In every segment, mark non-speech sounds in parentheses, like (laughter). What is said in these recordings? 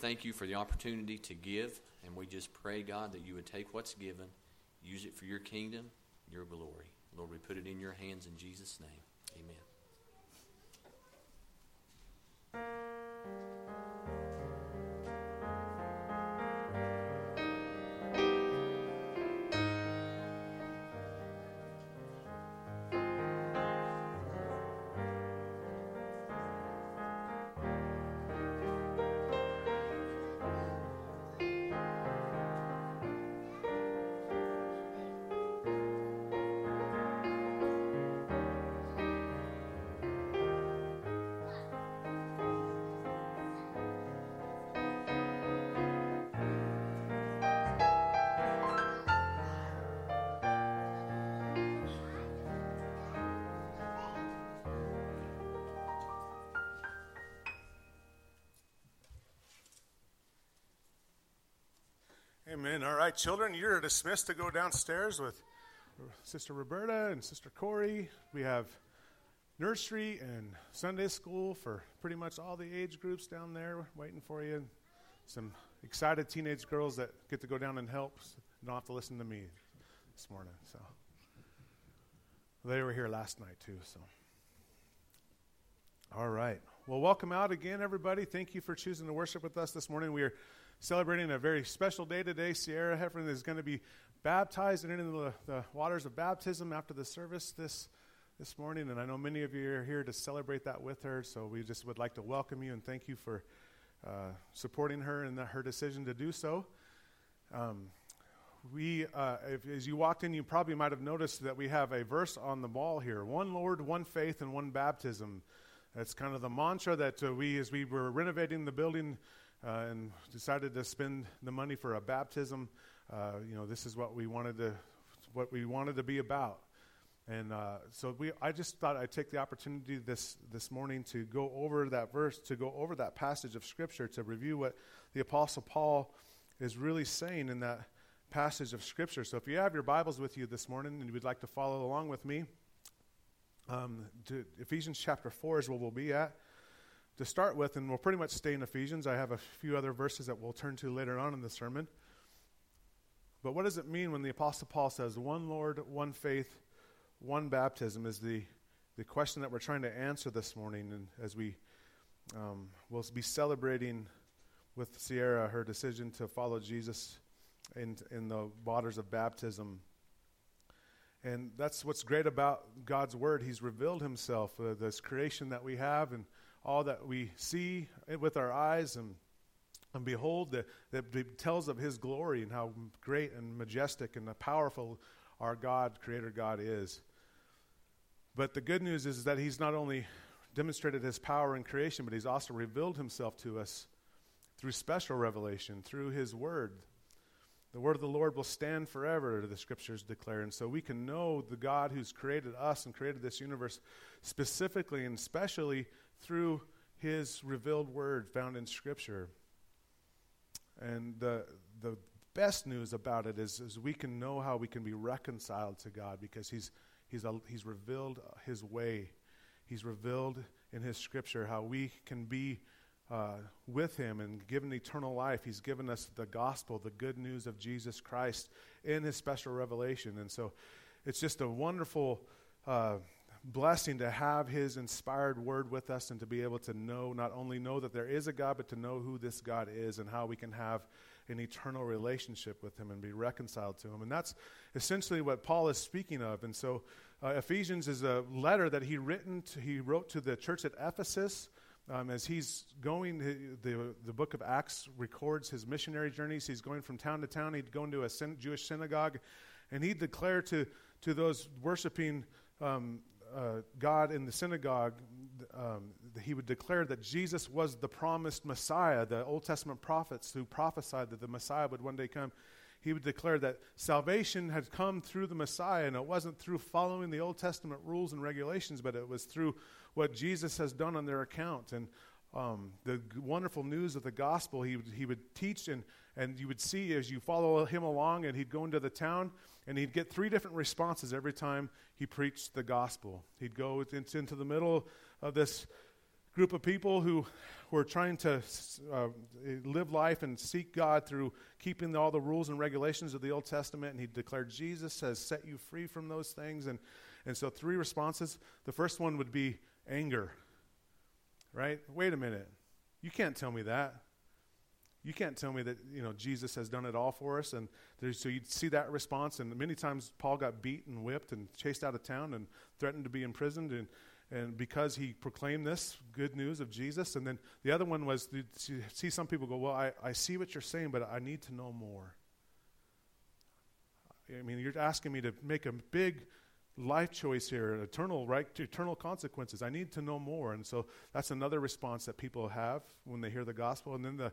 thank you for the opportunity to give, and we just pray, God, that you would take what's given, use it for your kingdom, your glory. Lord, we put it in your hands in Jesus' name. Amen. Amen. All right, children, you're dismissed to go downstairs with Sister Roberta and Sister Corey. We have nursery and Sunday school for pretty much all the age groups down there waiting for you. Some excited teenage girls that get to go down and help. You don't have to listen to me this morning. So they were here last night too. So all right. Well, welcome out again, everybody. Thank you for choosing to worship with us this morning. We are celebrating a very special day today. Sierra Heffron is going to be baptized and into the, the waters of baptism after the service this this morning, and I know many of you are here to celebrate that with her. So we just would like to welcome you and thank you for uh, supporting her and the, her decision to do so. Um, we, uh, if, as you walked in, you probably might have noticed that we have a verse on the wall here: one Lord, one faith, and one baptism. That's kind of the mantra that uh, we, as we were renovating the building uh, and decided to spend the money for a baptism. Uh, you know, this is what we wanted to, what we wanted to be about. And uh, so we, I just thought I'd take the opportunity this, this morning to go over that verse, to go over that passage of Scripture, to review what the Apostle Paul is really saying in that passage of Scripture. So if you have your Bibles with you this morning and you would like to follow along with me, um, Ephesians chapter 4 is where we'll be at to start with, and we'll pretty much stay in Ephesians. I have a few other verses that we'll turn to later on in the sermon. But what does it mean when the Apostle Paul says, one Lord, one faith, one baptism is the, the question that we're trying to answer this morning, and as we um, will be celebrating with Sierra her decision to follow Jesus in, in the waters of baptism. And that's what's great about God's Word. He's revealed Himself, uh, this creation that we have, and all that we see with our eyes and, and behold that, that tells of his glory and how great and majestic and powerful our God, Creator God, is. But the good news is, that he's not only demonstrated his power in creation, but he's also revealed himself to us through special revelation, through his word. The word of the Lord will stand forever, the scriptures declare. And so we can know the God who's created us and created this universe specifically and specially through his revealed word found in Scripture. And the, the best news about it is, is we can know how we can be reconciled to God because he's, he's, a, he's revealed his way. He's revealed in his Scripture how we can be uh, with him and given eternal life. He's given us the gospel, the good news of Jesus Christ in his special revelation. And so it's just a wonderful uh, blessing to have his inspired word with us and to be able to know, not only know that there is a God, but to know who this God is and how we can have an eternal relationship with him and be reconciled to him. And that's essentially what Paul is speaking of. And so uh, Ephesians is a letter that he written to, he wrote to the church at Ephesus. Um, as he's going, the, the book of Acts records his missionary journeys. He's going from town to town. He'd go into a Jewish synagogue, and he'd declare to, to those worshiping um, uh, God in the synagogue, um, he would declare that Jesus was the promised Messiah. The Old Testament prophets who prophesied that the Messiah would one day come, he would declare that salvation had come through the Messiah, and it wasn't through following the Old Testament rules and regulations, but it was through what Jesus has done on their account. And um, the wonderful news of the gospel, he, he would teach, and, and you would see as you follow him along, and he'd go into the town, and he'd get three different responses every time he preached the gospel. He'd go into, the middle of this group of people who were trying to uh, live life and seek God through keeping all the rules and regulations of the Old Testament. And he declared Jesus has set you free from those things. And, and so, three responses. The first one would be anger, right? Wait a minute. You can't tell me that. You can't tell me that you know Jesus has done it all for us, and so you'd see that response. And many times Paul got beat and whipped and chased out of town and threatened to be imprisoned. And and because he proclaimed this good news of Jesus. And then the other one was to see some people go, Well, I, I see what you're saying, but I need to know more. I mean, you're asking me to make a big life choice here, eternal, right? Eternal consequences. I need to know more. And so that's another response that people have when they hear the gospel. And then the,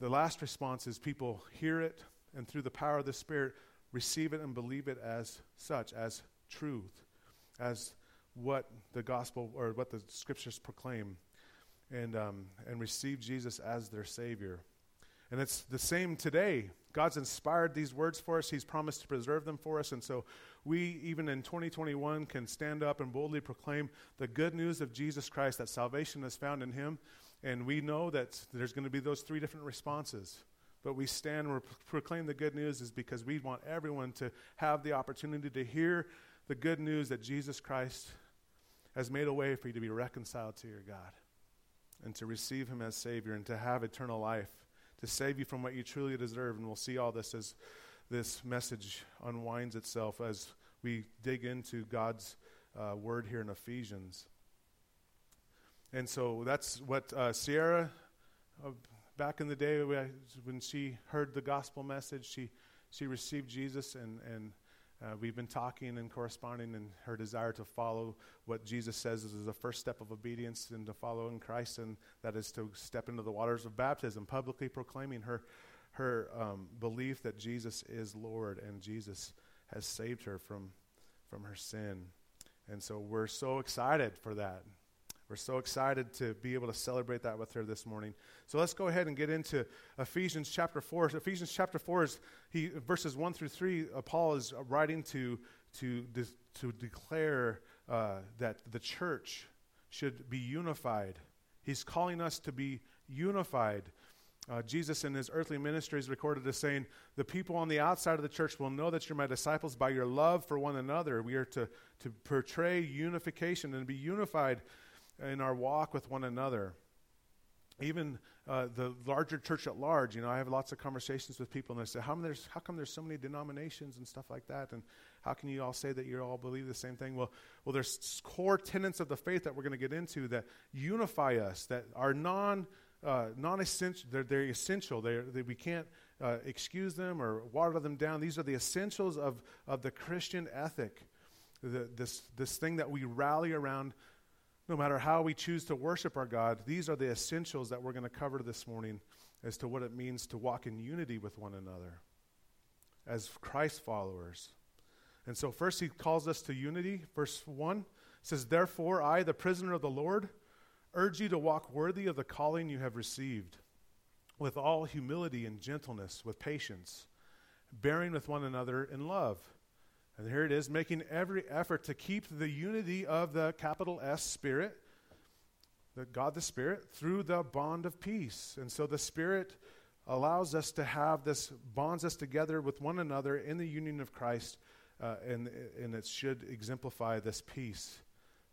the last response is people hear it and through the power of the Spirit receive it and believe it as such, as truth, as what the gospel or what the scriptures proclaim and, um, and receive Jesus as their Savior. And it's the same today. God's inspired these words for us. He's promised to preserve them for us. And so we, even in 2021, can stand up and boldly proclaim the good news of Jesus Christ, that salvation is found in Him. And we know that there's going to be those three different responses. But we stand and proclaim the good news is because we want everyone to have the opportunity to hear the good news that Jesus Christ has made a way for you to be reconciled to your God and to receive Him as Savior and to have eternal life, to save you from what you truly deserve. And we'll see all this as this message unwinds itself as we dig into God's uh, word here in Ephesians. And so that's what uh, Sierra, uh, back in the day when she heard the gospel message, she, she received Jesus and, and uh, we've been talking and corresponding and her desire to follow what Jesus says is the first step of obedience and to follow in Christ, and that is to step into the waters of baptism, publicly proclaiming her, her um, belief that Jesus is Lord and Jesus has saved her from, from her sin. And so we're so excited for that. We're so excited to be able to celebrate that with her this morning. So let's go ahead and get into Ephesians chapter 4. Ephesians chapter 4 is he, verses 1 through 3. Uh, Paul is writing to, to, de- to declare uh, that the church should be unified. He's calling us to be unified. Uh, Jesus in his earthly ministry is recorded as saying, The people on the outside of the church will know that you're my disciples by your love for one another. We are to, to portray unification and be unified in our walk with one another. Even uh, the larger church at large, you know, I have lots of conversations with people, and they say, how, there's, how come there's so many denominations and stuff like that? And how can you all say that you all believe the same thing? Well, well, there's core tenets of the faith that we're going to get into that unify us, that are non uh, non-essential. They're, they're essential. They're, they, we can't uh, excuse them or water them down. These are the essentials of, of the Christian ethic. The, this, this thing that we rally around no matter how we choose to worship our God, these are the essentials that we're going to cover this morning as to what it means to walk in unity with one another as Christ followers. And so, first, he calls us to unity. Verse 1 says, Therefore, I, the prisoner of the Lord, urge you to walk worthy of the calling you have received, with all humility and gentleness, with patience, bearing with one another in love and here it is, making every effort to keep the unity of the capital S Spirit, the God the Spirit, through the bond of peace. And so the Spirit allows us to have this, bonds us together with one another in the union of Christ, uh, and, and it should exemplify this peace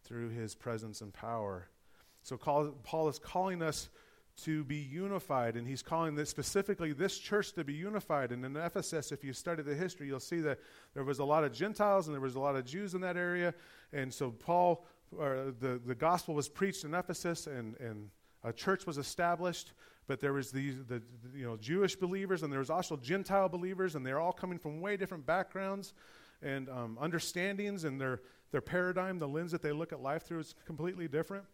through his presence and power. So Paul is calling us to be unified. And he's calling this specifically this church to be unified. And in Ephesus, if you study the history, you'll see that there was a lot of Gentiles and there was a lot of Jews in that area. And so Paul, or the, the gospel was preached in Ephesus and, and a church was established. But there was these, the, the you know, Jewish believers and there was also Gentile believers, and they're all coming from way different backgrounds and um, understandings, and their, their paradigm, the lens that they look at life through is completely different.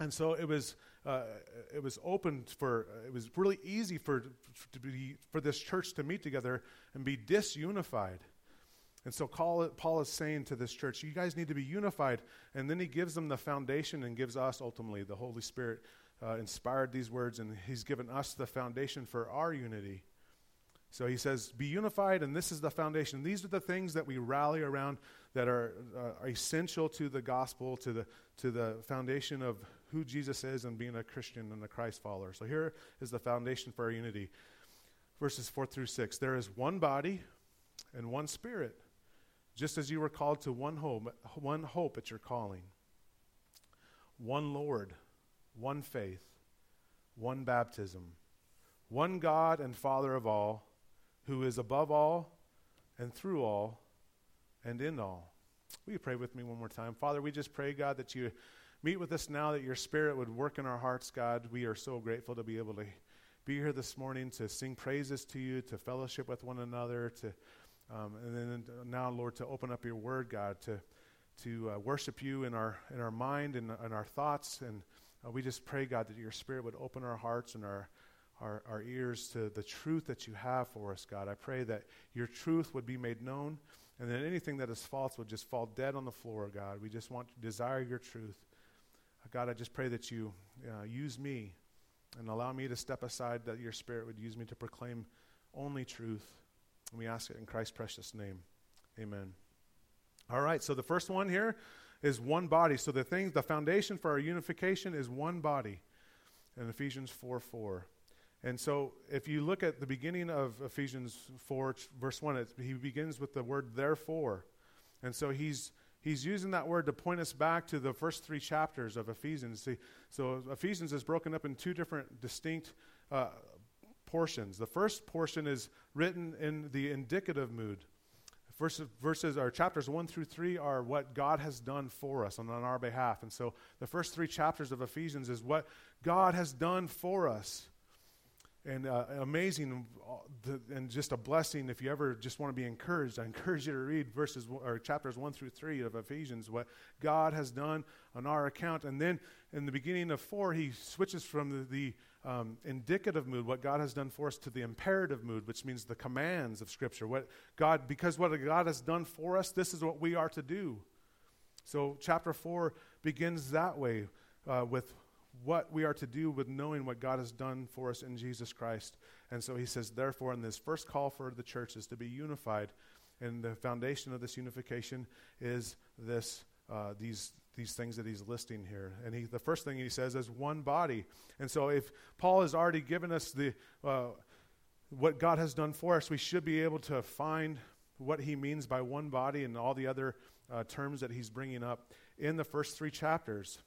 And so it was uh, it was open for, uh, it was really easy for, to be, for this church to meet together and be disunified. And so Paul, Paul is saying to this church, you guys need to be unified. And then he gives them the foundation and gives us ultimately, the Holy Spirit uh, inspired these words, and he's given us the foundation for our unity. So he says, Be unified, and this is the foundation. These are the things that we rally around that are, uh, are essential to the gospel, to the, to the foundation of who Jesus is and being a Christian and a Christ follower. So here is the foundation for our unity. Verses 4 through 6. There is one body and one spirit, just as you were called to one hope, one hope at your calling. One Lord, one faith, one baptism, one God and Father of all, who is above all and through all and in all. Will you pray with me one more time? Father, we just pray, God, that you meet with us now, that your spirit would work in our hearts, God. We are so grateful to be able to be here this morning to sing praises to you, to fellowship with one another, to um, and then now, Lord, to open up your word, God, to to uh, worship you in our in our mind and in our thoughts, and uh, we just pray, God, that your Spirit would open our hearts and our, our our ears to the truth that you have for us, God. I pray that your truth would be made known, and that anything that is false would just fall dead on the floor, God. We just want to desire your truth. God, I just pray that you uh, use me and allow me to step aside, that your Spirit would use me to proclaim only truth. And we ask it in Christ's precious name. Amen. All right, so the first one here is one body. So the thing, the foundation for our unification is one body in Ephesians 4 4. And so if you look at the beginning of Ephesians 4, verse 1, it, he begins with the word therefore. And so he's, he's using that word to point us back to the first three chapters of Ephesians. See, so Ephesians is broken up in two different distinct uh, portions. The first portion is written in the indicative mood. Verses, verses or chapters 1 through 3 are what God has done for us and on our behalf. And so the first three chapters of Ephesians is what God has done for us. And uh, amazing uh, and just a blessing if you ever just want to be encouraged. I (laughs) encourage you to read verses or chapters 1 through 3 of Ephesians, what God has done on our account. And then in the beginning of 4, he switches from the, the um, indicative mood, what God has done for us, to the imperative mood, which means the commands of Scripture. What God, because what God has done for us, this is what we are to do. So chapter four begins that way uh, with what we are to do with knowing what God has done for us in Jesus Christ. And so he says, therefore, in this first call for the church is to be unified, and the foundation of this unification is this uh, these these things that he's listing here. And he, the first thing he says is one body. And so if Paul has already given us the, uh, what God has done for us, we should be able to find what he means by one body and all the other uh, terms that he's bringing up in the first three chapters.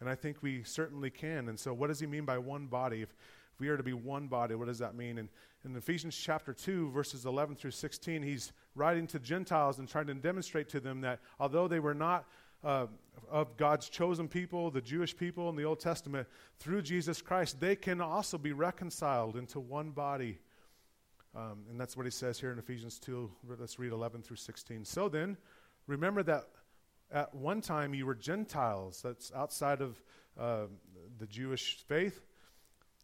And I think we certainly can. And so, what does he mean by one body? If, if we are to be one body, what does that mean? And in Ephesians chapter 2, verses 11 through 16, he's writing to Gentiles and trying to demonstrate to them that although they were not uh, of God's chosen people, the Jewish people in the Old Testament, through Jesus Christ, they can also be reconciled into one body. Um, and that's what he says here in Ephesians 2. Let's read 11 through 16. So then, remember that at one time you were Gentiles. That's outside of uh, the Jewish faith.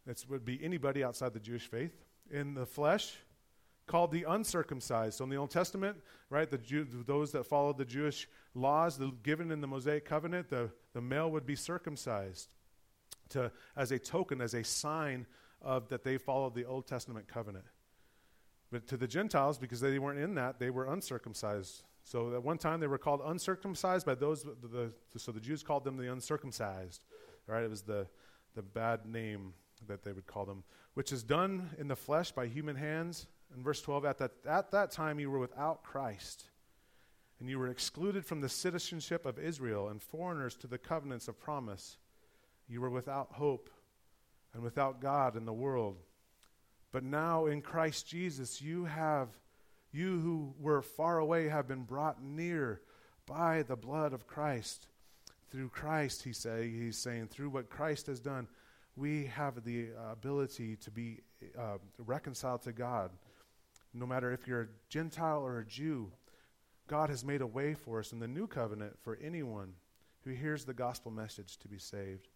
It would be anybody outside the Jewish faith. In the flesh, called the uncircumcised. So in the Old Testament, right, the Jew, those that followed the Jewish laws the, given in the Mosaic covenant, the, the male would be circumcised to, as a token, as a sign of that they followed the Old Testament covenant. But to the Gentiles, because they weren't in that, they were uncircumcised. So at one time they were called uncircumcised by those, the, the, so the Jews called them the uncircumcised. Right? It was the, the bad name that they would call them, which is done in the flesh by human hands in verse 12, at that, at that time you were without Christ, and you were excluded from the citizenship of Israel and foreigners to the covenants of promise. You were without hope and without God in the world. But now in Christ Jesus, you have, you who were far away have been brought near by the blood of Christ. Through Christ, he say, he's saying, through what Christ has done, we have the ability to be uh, reconciled to God no matter if you're a Gentile or a Jew, God has made a way for us in the new covenant for anyone who hears the gospel message to be saved.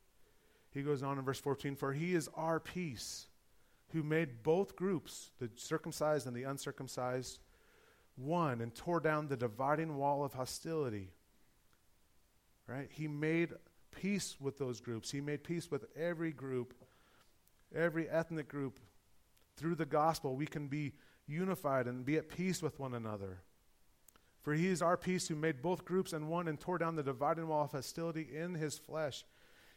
He goes on in verse 14 For he is our peace, who made both groups, the circumcised and the uncircumcised, one and tore down the dividing wall of hostility. Right? He made peace with those groups. He made peace with every group, every ethnic group. Through the gospel, we can be unified and be at peace with one another. For he is our peace who made both groups and one and tore down the dividing wall of hostility in his flesh.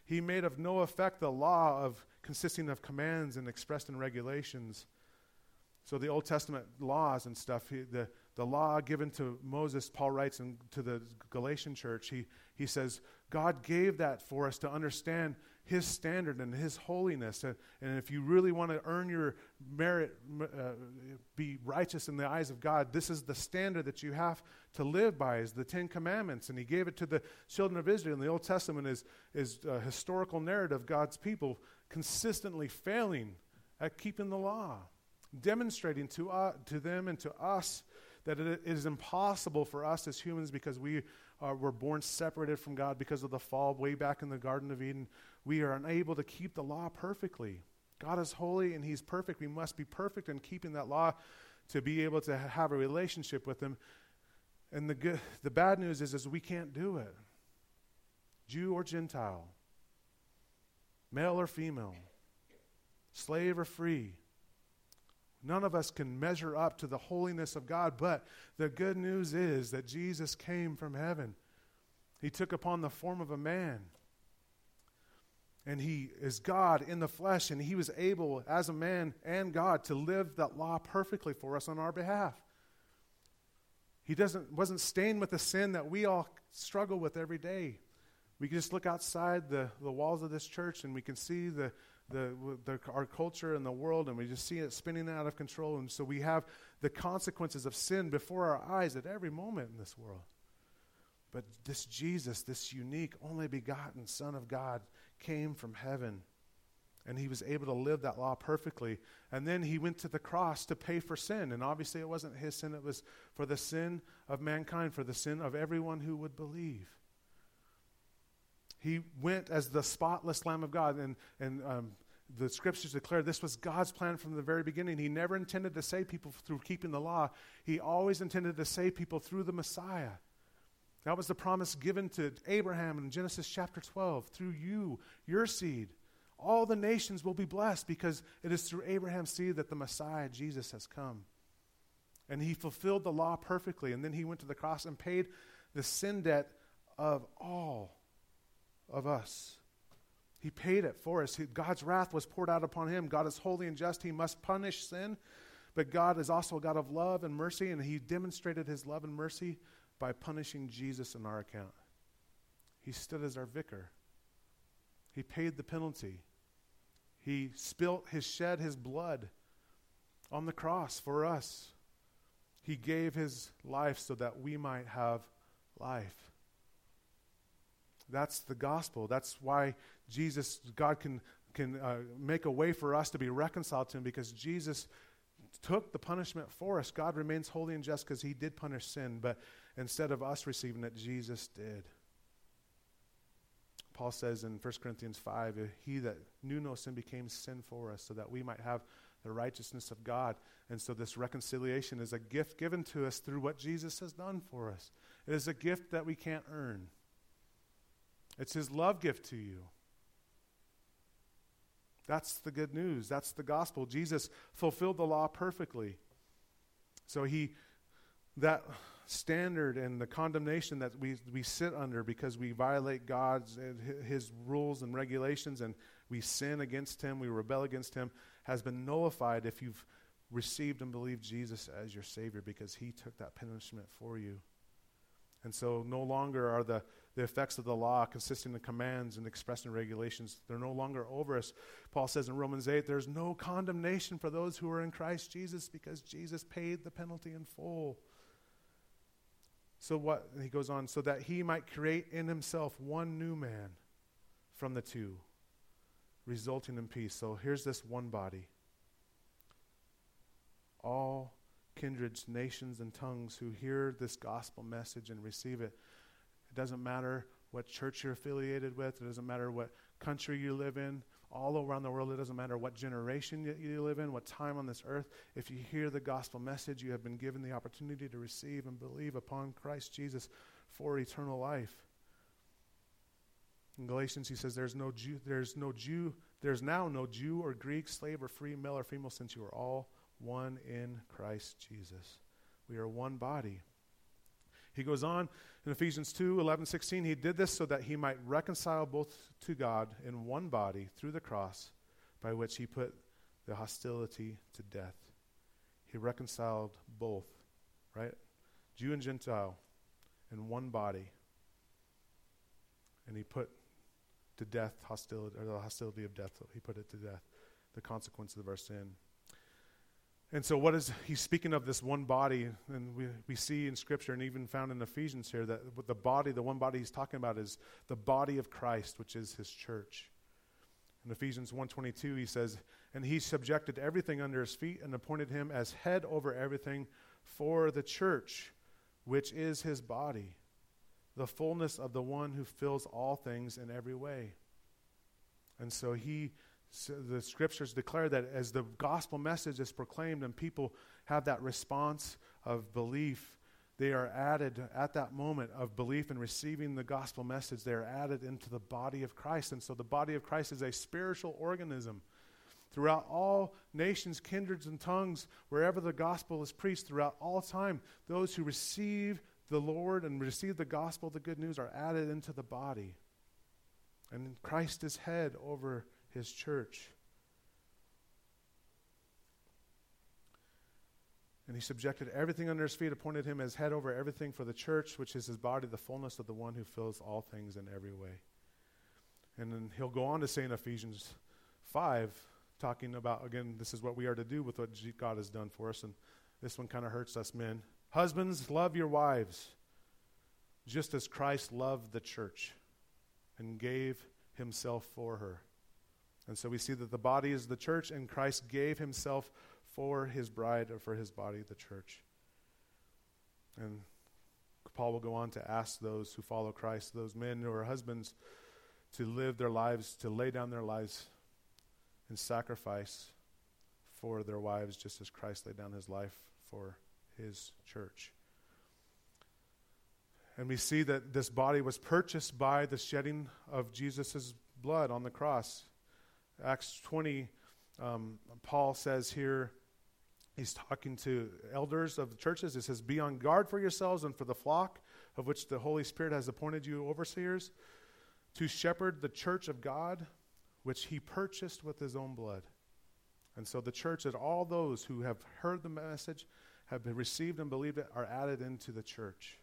He made of no effect the law of consisting of commands and expressed in regulations. So the Old Testament laws and stuff, he, the, the law given to Moses, Paul writes in, to the Galatian church, he, he says, God gave that for us to understand his standard and his holiness. And, and if you really want to earn your merit, uh, be righteous in the eyes of God, this is the standard that you have to live by, is the Ten Commandments. And he gave it to the children of Israel. And the Old Testament is, is a historical narrative of God's people consistently failing at keeping the law, demonstrating to, uh, to them and to us that it is impossible for us as humans because we are, were born separated from God because of the fall way back in the Garden of Eden. We are unable to keep the law perfectly. God is holy and He's perfect. We must be perfect in keeping that law to be able to have a relationship with Him. And the, good, the bad news is, is we can't do it. Jew or Gentile, male or female, slave or free, None of us can measure up to the holiness of God, but the good news is that Jesus came from heaven. He took upon the form of a man. And he is God in the flesh, and he was able, as a man and God, to live that law perfectly for us on our behalf. He doesn't, wasn't stained with the sin that we all struggle with every day. We can just look outside the, the walls of this church and we can see the, the, the, our culture and the world, and we just see it spinning out of control. And so we have the consequences of sin before our eyes at every moment in this world. But this Jesus, this unique, only begotten Son of God, came from heaven. And he was able to live that law perfectly. And then he went to the cross to pay for sin. And obviously, it wasn't his sin, it was for the sin of mankind, for the sin of everyone who would believe. He went as the spotless Lamb of God. And, and um, the scriptures declare this was God's plan from the very beginning. He never intended to save people through keeping the law, He always intended to save people through the Messiah. That was the promise given to Abraham in Genesis chapter 12. Through you, your seed, all the nations will be blessed because it is through Abraham's seed that the Messiah, Jesus, has come. And he fulfilled the law perfectly. And then he went to the cross and paid the sin debt of all of us. He paid it for us. God's wrath was poured out upon him. God is holy and just. He must punish sin. But God is also a God of love and mercy, and he demonstrated his love and mercy by punishing Jesus in our account. He stood as our vicar. He paid the penalty. He spilt his shed his blood on the cross for us. He gave his life so that we might have life. That's the gospel. That's why Jesus, God can, can uh, make a way for us to be reconciled to Him because Jesus took the punishment for us. God remains holy and just because He did punish sin, but instead of us receiving it, Jesus did. Paul says in 1 Corinthians 5 He that knew no sin became sin for us so that we might have the righteousness of God. And so this reconciliation is a gift given to us through what Jesus has done for us. It is a gift that we can't earn. It's his love gift to you. That's the good news. That's the gospel. Jesus fulfilled the law perfectly. So he, that standard and the condemnation that we, we sit under because we violate God's, his rules and regulations and we sin against him, we rebel against him, has been nullified if you've received and believed Jesus as your Savior because he took that punishment for you. And so no longer are the the effects of the law consisting of commands and expressing regulations. They're no longer over us. Paul says in Romans 8, there's no condemnation for those who are in Christ Jesus because Jesus paid the penalty in full. So what he goes on, so that he might create in himself one new man from the two, resulting in peace. So here's this one body. All kindreds, nations, and tongues who hear this gospel message and receive it it doesn't matter what church you're affiliated with, it doesn't matter what country you live in, all around the world, it doesn't matter what generation you, live in, what time on this earth. If you hear the gospel message, you have been given the opportunity to receive and believe upon Christ Jesus for eternal life. In Galatians, he says, "There's no Jew, there's no Jew, there's now no Jew or Greek, slave or free, male or female, since you are all one in Christ Jesus. We are one body. He goes on in Ephesians 2 11, 16. He did this so that he might reconcile both to God in one body through the cross, by which he put the hostility to death. He reconciled both, right? Jew and Gentile in one body. And he put to death hostility, or the hostility of death. He put it to death, the consequence of our sin. And so, what is he's speaking of this one body, and we, we see in Scripture and even found in Ephesians here that the body, the one body he's talking about is the body of Christ, which is his church. In Ephesians 1:22, he says, "And he subjected everything under his feet and appointed him as head over everything for the church, which is his body, the fullness of the one who fills all things in every way." And so he the scriptures declare that as the gospel message is proclaimed and people have that response of belief, they are added at that moment of belief and receiving the gospel message, they are added into the body of Christ. And so the body of Christ is a spiritual organism. Throughout all nations, kindreds, and tongues, wherever the gospel is preached, throughout all time, those who receive the Lord and receive the gospel, the good news, are added into the body. And Christ is head over his church. And he subjected everything under his feet, appointed him as head over everything for the church, which is his body, the fullness of the one who fills all things in every way. And then he'll go on to say in Ephesians 5, talking about, again, this is what we are to do with what God has done for us. And this one kind of hurts us men. Husbands, love your wives, just as Christ loved the church and gave himself for her and so we see that the body is the church, and Christ gave himself for his bride or for his body, the church. And Paul will go on to ask those who follow Christ, those men who are husbands, to live their lives, to lay down their lives and sacrifice for their wives, just as Christ laid down his life for his church. And we see that this body was purchased by the shedding of Jesus' blood on the cross. Acts 20, um, Paul says here, he's talking to elders of the churches. It says, Be on guard for yourselves and for the flock of which the Holy Spirit has appointed you overseers to shepherd the church of God, which he purchased with his own blood. And so the church and all those who have heard the message, have been received and believed it, are added into the church.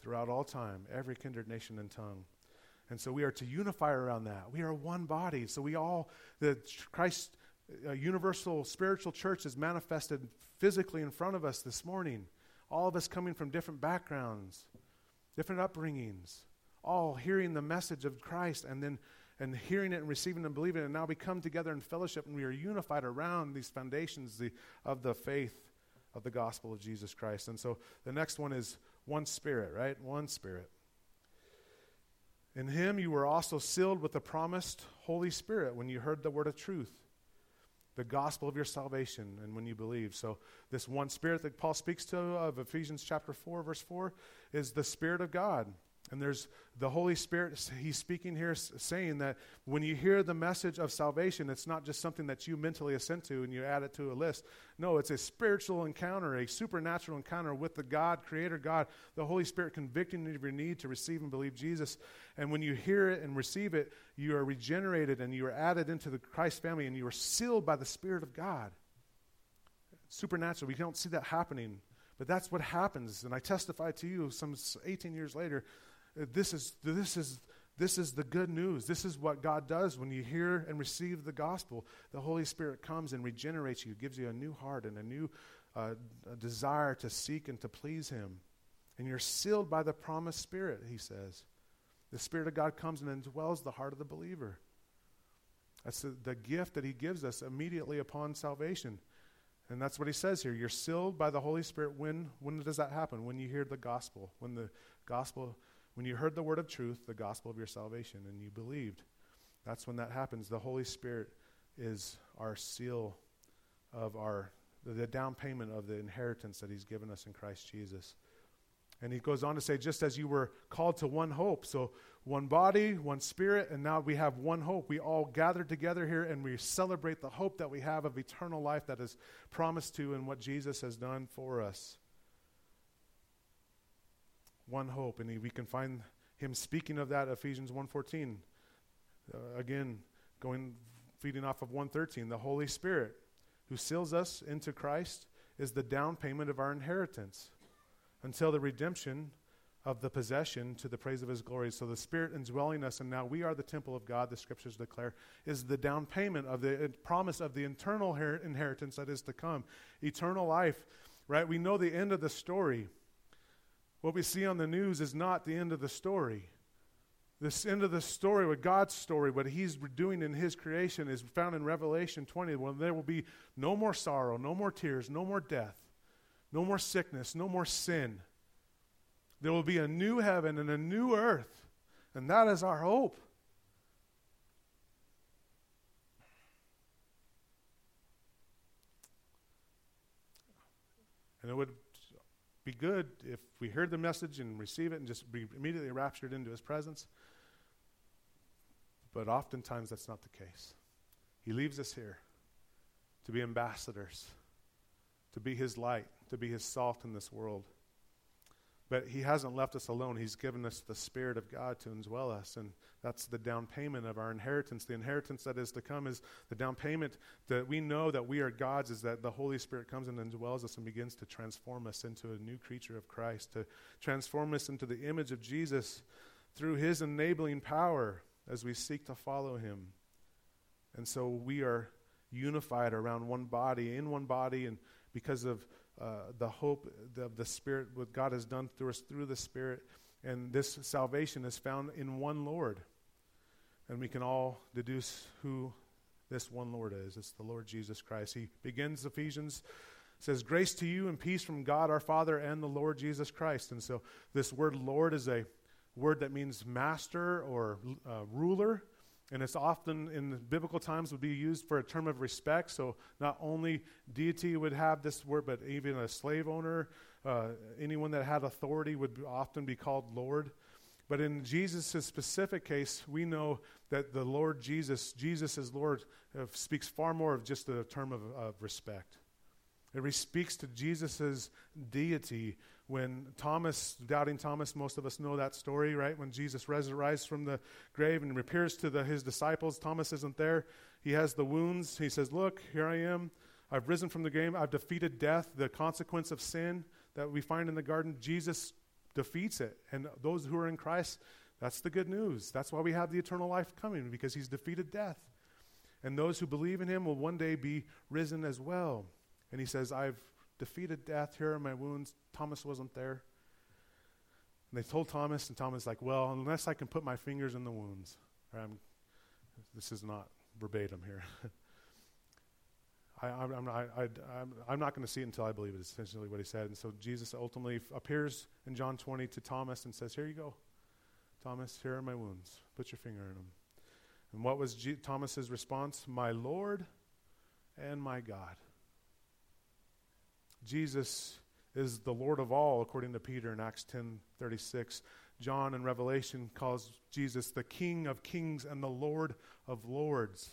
Throughout all time, every kindred nation and tongue. And so we are to unify around that. We are one body. So we all, the Christ uh, universal spiritual church is manifested physically in front of us this morning. All of us coming from different backgrounds, different upbringings, all hearing the message of Christ and then and hearing it and receiving and believing it. And now we come together in fellowship and we are unified around these foundations the, of the faith of the gospel of Jesus Christ. And so the next one is one spirit, right? One spirit. In him you were also sealed with the promised Holy Spirit when you heard the word of truth, the gospel of your salvation, and when you believe. So, this one Spirit that Paul speaks to of Ephesians chapter 4, verse 4, is the Spirit of God. And there's the Holy Spirit, he's speaking here saying that when you hear the message of salvation, it's not just something that you mentally assent to and you add it to a list. No, it's a spiritual encounter, a supernatural encounter with the God, Creator God, the Holy Spirit convicting you of your need to receive and believe Jesus. And when you hear it and receive it, you are regenerated and you are added into the Christ family and you are sealed by the Spirit of God. Supernatural. We don't see that happening. But that's what happens. And I testify to you some 18 years later this is, this is, this is the good news. This is what God does when you hear and receive the gospel. The Holy Spirit comes and regenerates you, gives you a new heart and a new uh, a desire to seek and to please Him. And you're sealed by the promised Spirit, he says. The Spirit of God comes and indwells the heart of the believer. That's the, the gift that He gives us immediately upon salvation. And that's what He says here. You're sealed by the Holy Spirit. When, when does that happen? When you hear the gospel. When the gospel when you heard the word of truth, the gospel of your salvation, and you believed, that's when that happens. The Holy Spirit is our seal of our, the down payment of the inheritance that He's given us in Christ Jesus. And he goes on to say, just as you were called to one hope. So, one body, one spirit, and now we have one hope. We all gather together here and we celebrate the hope that we have of eternal life that is promised to and what Jesus has done for us. One hope. And we can find him speaking of that Ephesians 1.14. Uh, again, going feeding off of 113, the Holy Spirit who seals us into Christ is the down payment of our inheritance until the redemption of the possession to the praise of his glory. So the Spirit indwelling us, and now we are the temple of God, the scriptures declare, is the down payment of the promise of the eternal her- inheritance that is to come. Eternal life, right? We know the end of the story. What we see on the news is not the end of the story. This end of the story, what God's story, what He's doing in His creation, is found in Revelation 20, when there will be no more sorrow, no more tears, no more death, no more sickness, no more sin. There will be a new heaven and a new earth, and that is our hope. And it would be good if we heard the message and receive it and just be immediately raptured into his presence. But oftentimes that's not the case. He leaves us here to be ambassadors, to be his light, to be his salt in this world. But he hasn't left us alone. He's given us the Spirit of God to indwell us. And that's the down payment of our inheritance. The inheritance that is to come is the down payment that we know that we are God's, is that the Holy Spirit comes and indwells us and begins to transform us into a new creature of Christ, to transform us into the image of Jesus through his enabling power as we seek to follow him. And so we are unified around one body, in one body, and because of uh, the hope of the Spirit, what God has done through us through the Spirit. And this salvation is found in one Lord. And we can all deduce who this one Lord is. It's the Lord Jesus Christ. He begins Ephesians says grace to you and peace from God our Father and the Lord Jesus Christ. And so this word Lord is a word that means master or uh, ruler. And it's often in biblical times would be used for a term of respect. So not only deity would have this word, but even a slave owner, uh, anyone that had authority would often be called Lord. But in Jesus' specific case, we know that the Lord Jesus, Jesus as Lord, uh, speaks far more of just a term of, of respect. It speaks to Jesus' deity when Thomas, doubting Thomas, most of us know that story, right? When Jesus resurrects from the grave and appears to the, his disciples, Thomas isn't there. He has the wounds. He says, Look, here I am. I've risen from the grave. I've defeated death, the consequence of sin that we find in the garden. Jesus defeats it. And those who are in Christ, that's the good news. That's why we have the eternal life coming, because he's defeated death. And those who believe in him will one day be risen as well. And he says, I've defeated death. Here are my wounds. Thomas wasn't there. And they told Thomas, and Thomas like, well, unless I can put my fingers in the wounds. This is not verbatim here. (laughs) I, am not, not going to see it until I believe it, is essentially what he said. And so Jesus ultimately appears in John 20 to Thomas and says, Here you go. Thomas, here are my wounds. Put your finger in them. And what was G- Thomas's response? My Lord and my God. Jesus is the Lord of all, according to Peter in Acts 10 36. John in Revelation calls Jesus the King of kings and the Lord of lords.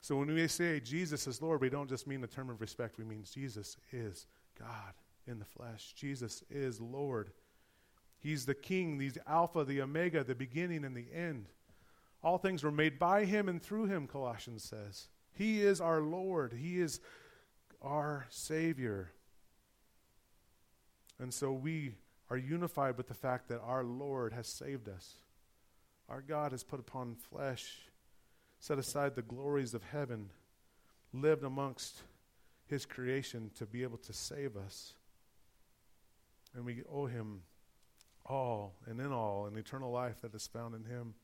So when we say Jesus is Lord, we don't just mean the term of respect, we mean Jesus is God in the flesh. Jesus is Lord. He's the King, the Alpha, the Omega, the beginning and the end. All things were made by him and through him, Colossians says. He is our Lord. He is our Savior. And so we are unified with the fact that our Lord has saved us. Our God has put upon flesh, set aside the glories of heaven, lived amongst his creation to be able to save us. And we owe him all and in all an eternal life that is found in him.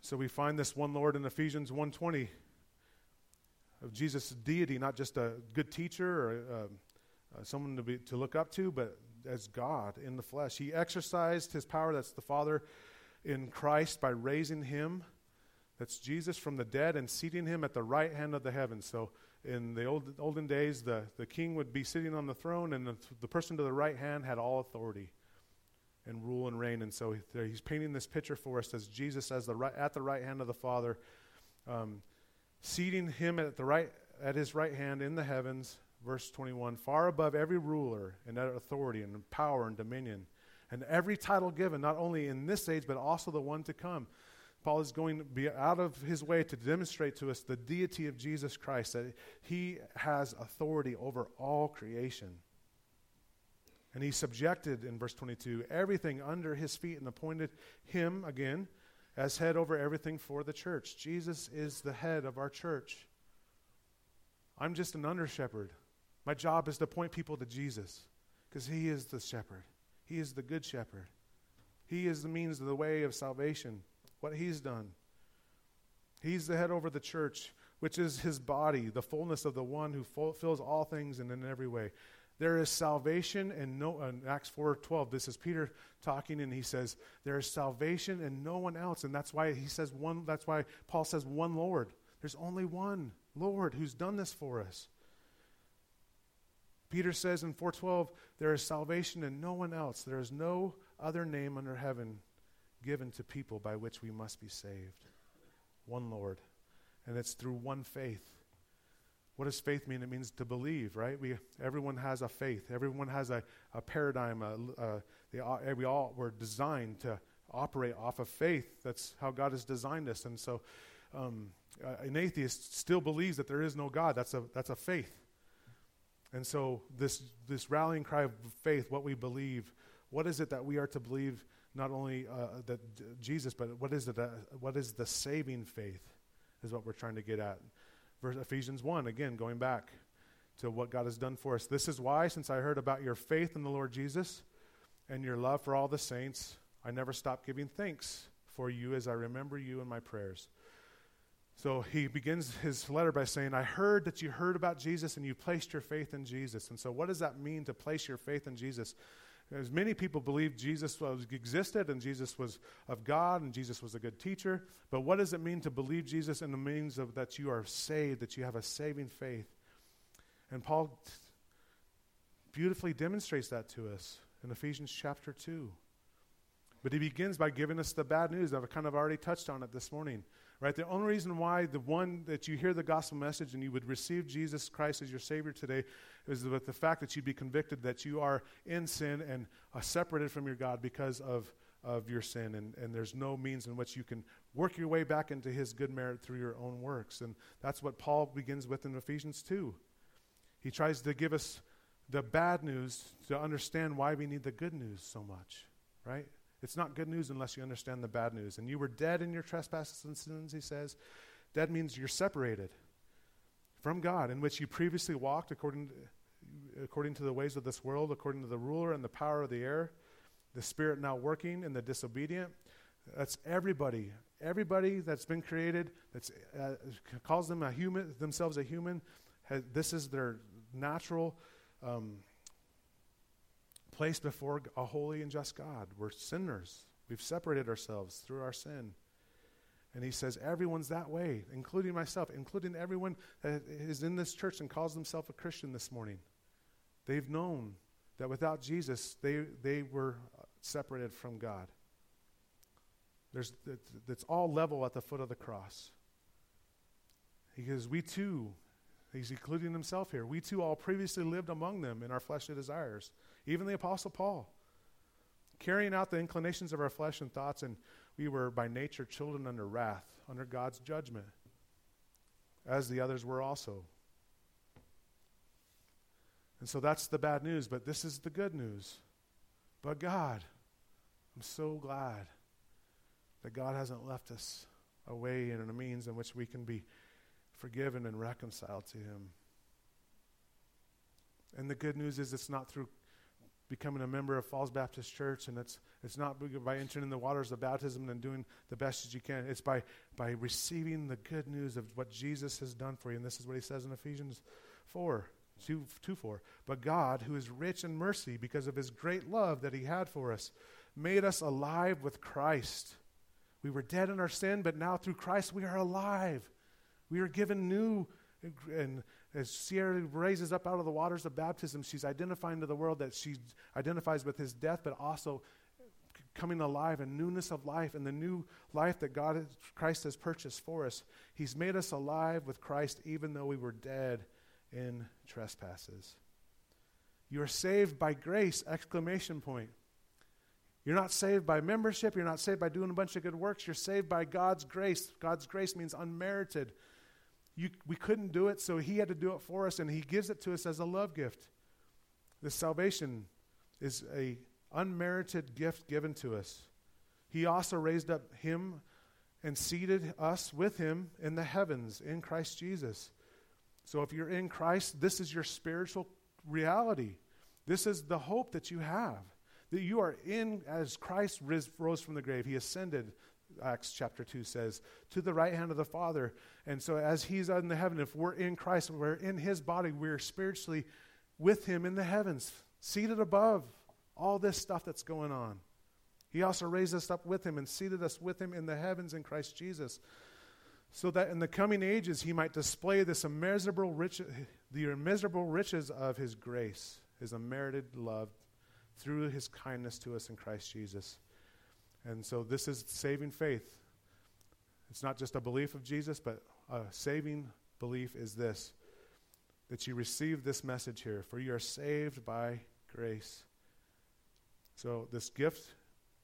So we find this one Lord in Ephesians 1:20 of Jesus' deity, not just a good teacher or a, uh, someone to, be, to look up to, but as God in the flesh. He exercised his power, that's the Father, in Christ by raising him, that's Jesus, from the dead and seating him at the right hand of the heavens. So in the old, olden days, the, the king would be sitting on the throne, and the, the person to the right hand had all authority and rule and reign. And so he's painting this picture for us as Jesus as the right, at the right hand of the Father, um, seating him at the right at his right hand in the heavens, verse 21 far above every ruler and authority and power and dominion, and every title given, not only in this age, but also the one to come. Paul is going to be out of his way to demonstrate to us the deity of Jesus Christ, that he has authority over all creation. And he subjected, in verse 22, everything under his feet and appointed him, again, as head over everything for the church. Jesus is the head of our church. I'm just an under shepherd. My job is to point people to Jesus because he is the shepherd, he is the good shepherd. He is the means of the way of salvation, what he's done. He's the head over the church, which is his body, the fullness of the one who fills all things and in every way. There is salvation and no in Acts 4:12 this is Peter talking and he says there is salvation and no one else and that's why he says one that's why Paul says one Lord. There's only one Lord who's done this for us. Peter says in 4:12 there is salvation in no one else. There is no other name under heaven given to people by which we must be saved. One Lord. And it's through one faith. What does faith mean? It means to believe, right? We, everyone has a faith. Everyone has a, a paradigm. A, a, they we all were designed to operate off of faith. That's how God has designed us. And so um, an atheist still believes that there is no God. That's a, that's a faith. And so this, this rallying cry of faith, what we believe, what is it that we are to believe not only uh, that Jesus, but what is, it, That, what is the saving faith is what we're trying to get at. Verse Ephesians 1, again, going back to what God has done for us. This is why, since I heard about your faith in the Lord Jesus and your love for all the saints, I never stop giving thanks for you as I remember you in my prayers. So he begins his letter by saying, I heard that you heard about Jesus and you placed your faith in Jesus. And so, what does that mean to place your faith in Jesus? As many people believe Jesus was, existed and Jesus was of God and Jesus was a good teacher. But what does it mean to believe Jesus in the means of that you are saved, that you have a saving faith? And Paul beautifully demonstrates that to us in Ephesians chapter 2. But he begins by giving us the bad news. I've kind of already touched on it this morning. Right? The only reason why the one that you hear the gospel message and you would receive Jesus Christ as your Savior today is with the fact that you'd be convicted that you are in sin and uh, separated from your God because of, of your sin. And, and there's no means in which you can work your way back into His good merit through your own works. And that's what Paul begins with in Ephesians 2. He tries to give us the bad news to understand why we need the good news so much, right? It's not good news unless you understand the bad news. And you were dead in your trespasses and sins, he says. Dead means you're separated from God, in which you previously walked according to, according to the ways of this world, according to the ruler and the power of the air, the spirit now working in the disobedient. That's everybody. Everybody that's been created, that uh, calls them a human, themselves a human, has, this is their natural um, placed before a holy and just God. We're sinners. We've separated ourselves through our sin. And he says, everyone's that way, including myself, including everyone that is in this church and calls themselves a Christian this morning. They've known that without Jesus, they, they were separated from God. There's, it's all level at the foot of the cross. He Because we too, he's including himself here, we too all previously lived among them in our fleshly desires even the Apostle Paul. Carrying out the inclinations of our flesh and thoughts, and we were by nature children under wrath, under God's judgment, as the others were also. And so that's the bad news, but this is the good news. But God, I'm so glad that God hasn't left us a way and a means in which we can be forgiven and reconciled to Him. And the good news is it's not through becoming a member of Falls Baptist Church, and it's, it's not by entering in the waters of baptism and doing the best as you can. It's by, by receiving the good news of what Jesus has done for you. And this is what he says in Ephesians 4, 2, 2 4. But God, who is rich in mercy because of his great love that he had for us, made us alive with Christ. We were dead in our sin, but now through Christ we are alive. We are given new and as Sierra raises up out of the waters of baptism, she's identifying to the world that she identifies with his death, but also coming alive and newness of life and the new life that God, Christ has purchased for us. He's made us alive with Christ even though we were dead in trespasses. You are saved by grace, exclamation point. You're not saved by membership. You're not saved by doing a bunch of good works. You're saved by God's grace. God's grace means unmerited. You, we couldn't do it, so He had to do it for us, and He gives it to us as a love gift. This salvation is a unmerited gift given to us. He also raised up Him and seated us with Him in the heavens in Christ Jesus. So if you're in Christ, this is your spiritual reality. This is the hope that you have. That you are in, as Christ rose from the grave, He ascended, Acts chapter 2 says, to the right hand of the Father. And so, as He's in the heaven, if we're in Christ, we're in His body, we're spiritually with Him in the heavens, seated above all this stuff that's going on. He also raised us up with Him and seated us with Him in the heavens in Christ Jesus, so that in the coming ages He might display this immeasurable rich, the immeasurable riches of His grace, His unmerited love, through His kindness to us in Christ Jesus. And so this is saving faith. It's not just a belief of Jesus, but a saving belief is this that you receive this message here, for you are saved by grace. So, this gift,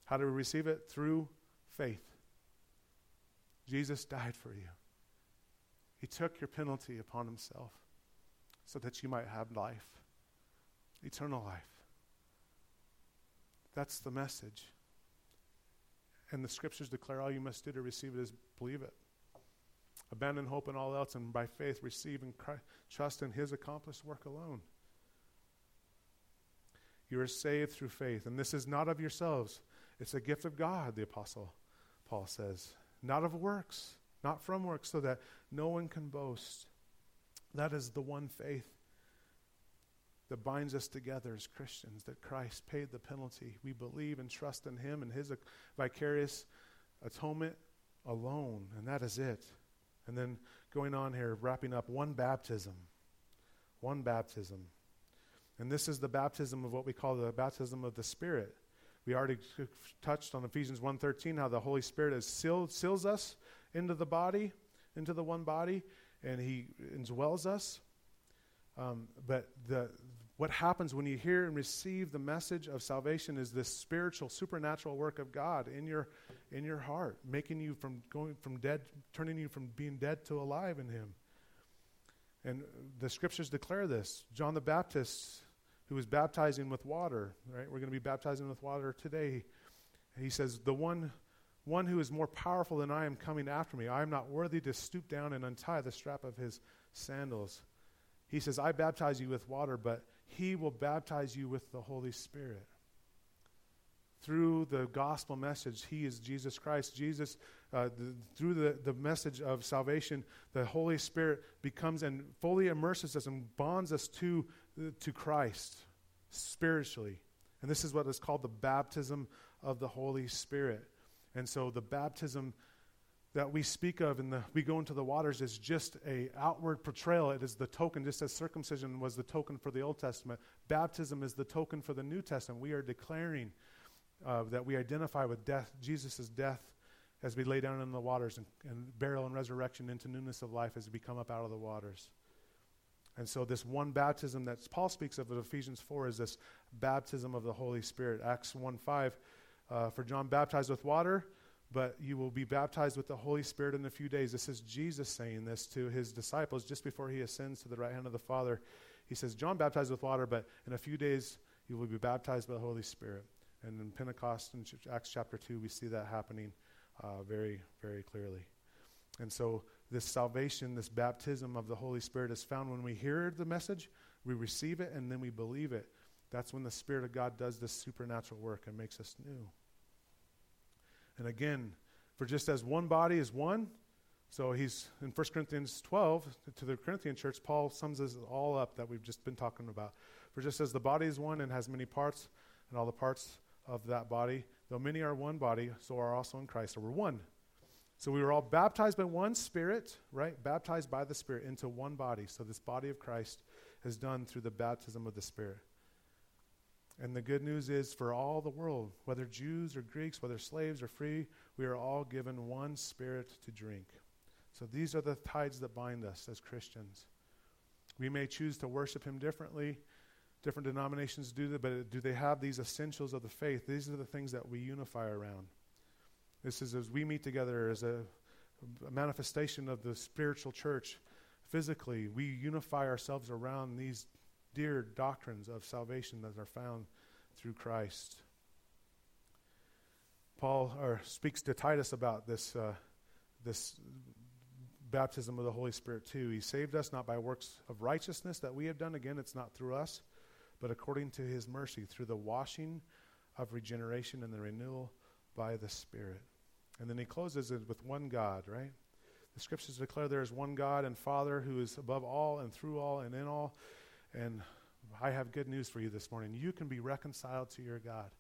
how do we receive it? Through faith. Jesus died for you. He took your penalty upon himself so that you might have life, eternal life. That's the message. And the scriptures declare all you must do to receive it is believe it. Abandon hope and all else, and by faith receive and Christ, trust in His accomplished work alone. You are saved through faith, and this is not of yourselves. It's a gift of God, the Apostle Paul says. Not of works, not from works, so that no one can boast. That is the one faith that binds us together as Christians, that Christ paid the penalty. We believe and trust in Him and His vicarious atonement alone, and that is it. And then going on here, wrapping up one baptism. One baptism. And this is the baptism of what we call the baptism of the Spirit. We already touched on Ephesians 1.13, how the Holy Spirit has sealed, seals us into the body, into the one body, and He indwells us. Um, but the, what happens when you hear and receive the message of salvation is this spiritual, supernatural work of God in your, in your heart, making you from going from dead, turning you from being dead to alive in Him. And the scriptures declare this. John the Baptist, who was baptizing with water, right? We're going to be baptizing with water today. He says, The one, one who is more powerful than I am coming after me. I am not worthy to stoop down and untie the strap of his sandals. He says, I baptize you with water, but he will baptize you with the Holy Spirit. Through the gospel message, He is Jesus Christ. Jesus, uh, the, through the, the message of salvation, the Holy Spirit becomes and fully immerses us and bonds us to, to Christ spiritually. And this is what is called the baptism of the Holy Spirit. And so the baptism that we speak of and we go into the waters is just a outward portrayal. It is the token just as circumcision was the token for the old testament baptism is the token for the new testament. We are declaring uh, that we identify with death jesus' death as we lay down in the waters and, and burial and resurrection into newness of life as we come up out of the waters. And so this one baptism that paul speaks of in ephesians 4 is this baptism of the holy spirit. Acts 1 5 uh, for john baptized with water but you will be baptized with the Holy Spirit in a few days. This is Jesus saying this to his disciples just before he ascends to the right hand of the Father. He says, John baptized with water, but in a few days you will be baptized by the Holy Spirit. And in Pentecost, in Acts chapter 2, we see that happening uh, very, very clearly. And so, this salvation, this baptism of the Holy Spirit is found when we hear the message, we receive it, and then we believe it. That's when the Spirit of God does this supernatural work and makes us new. And again, for just as one body is one, so he's in 1 Corinthians 12 to the Corinthian church, Paul sums this all up that we've just been talking about. For just as the body is one and has many parts, and all the parts of that body, though many are one body, so are also in Christ. So we're one. So we were all baptized by one Spirit, right? Baptized by the Spirit into one body. So this body of Christ is done through the baptism of the Spirit. And the good news is for all the world, whether Jews or Greeks, whether slaves or free, we are all given one spirit to drink. So these are the tides that bind us as Christians. We may choose to worship Him differently. Different denominations do that, but do they have these essentials of the faith? These are the things that we unify around. This is as we meet together as a, a manifestation of the spiritual church physically. We unify ourselves around these dear doctrines of salvation that are found through Christ. Paul or speaks to Titus about this uh, this baptism of the Holy Spirit too. He saved us not by works of righteousness that we have done. Again, it's not through us, but according to His mercy, through the washing of regeneration and the renewal by the Spirit. And then he closes it with one God, right? The scriptures declare there is one God and Father who is above all and through all and in all. And I have good news for you this morning. You can be reconciled to your God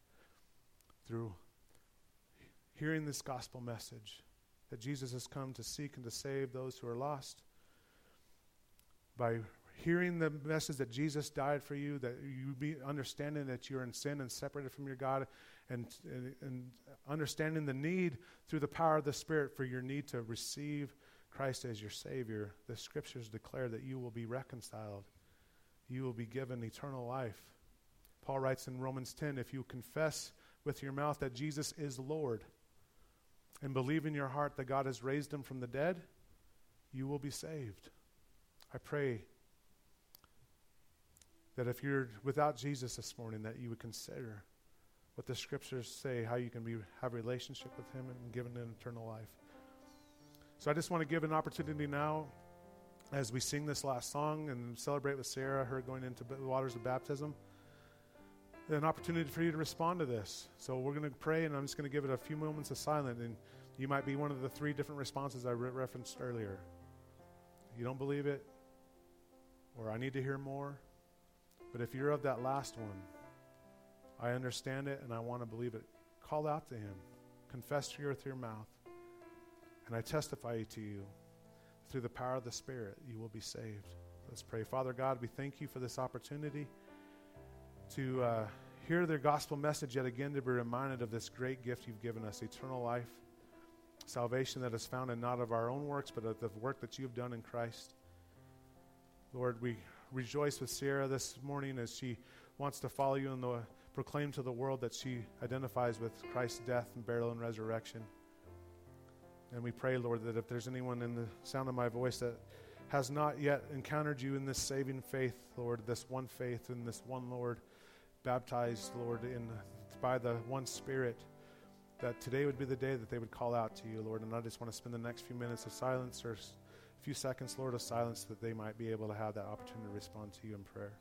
through hearing this gospel message that Jesus has come to seek and to save those who are lost. By hearing the message that Jesus died for you, that you be understanding that you're in sin and separated from your God, and, and, and understanding the need through the power of the Spirit for your need to receive Christ as your Savior, the scriptures declare that you will be reconciled. You will be given eternal life. Paul writes in Romans 10 if you confess with your mouth that Jesus is Lord and believe in your heart that God has raised him from the dead, you will be saved. I pray that if you're without Jesus this morning, that you would consider what the scriptures say, how you can be have a relationship with him and given an eternal life. So I just want to give an opportunity now as we sing this last song and celebrate with Sarah, her going into the waters of baptism, an opportunity for you to respond to this. So we're going to pray, and I'm just going to give it a few moments of silence, and you might be one of the three different responses I re- referenced earlier. You don't believe it, or I need to hear more. But if you're of that last one, I understand it and I want to believe it. Call out to Him. Confess to with your mouth. And I testify to you through the power of the Spirit, you will be saved. Let's pray. Father God, we thank you for this opportunity to uh, hear the gospel message yet again, to be reminded of this great gift you've given us eternal life, salvation that is found in not of our own works, but of the work that you have done in Christ. Lord, we rejoice with Sierra this morning as she wants to follow you and proclaim to the world that she identifies with Christ's death and burial and resurrection. And we pray, Lord, that if there's anyone in the sound of my voice that has not yet encountered you in this saving faith, Lord, this one faith in this one Lord, baptized, Lord, in by the one Spirit, that today would be the day that they would call out to you, Lord. And I just want to spend the next few minutes of silence or a few seconds, Lord, of silence that they might be able to have that opportunity to respond to you in prayer.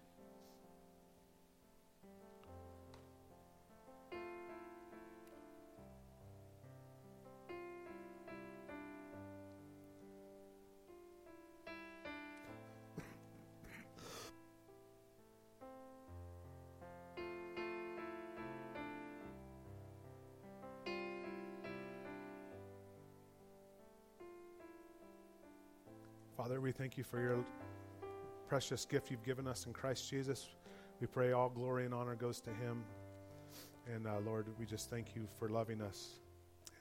Thank you for your precious gift you've given us in Christ Jesus. We pray all glory and honor goes to him. And uh, Lord, we just thank you for loving us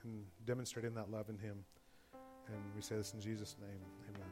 and demonstrating that love in him. And we say this in Jesus' name. Amen.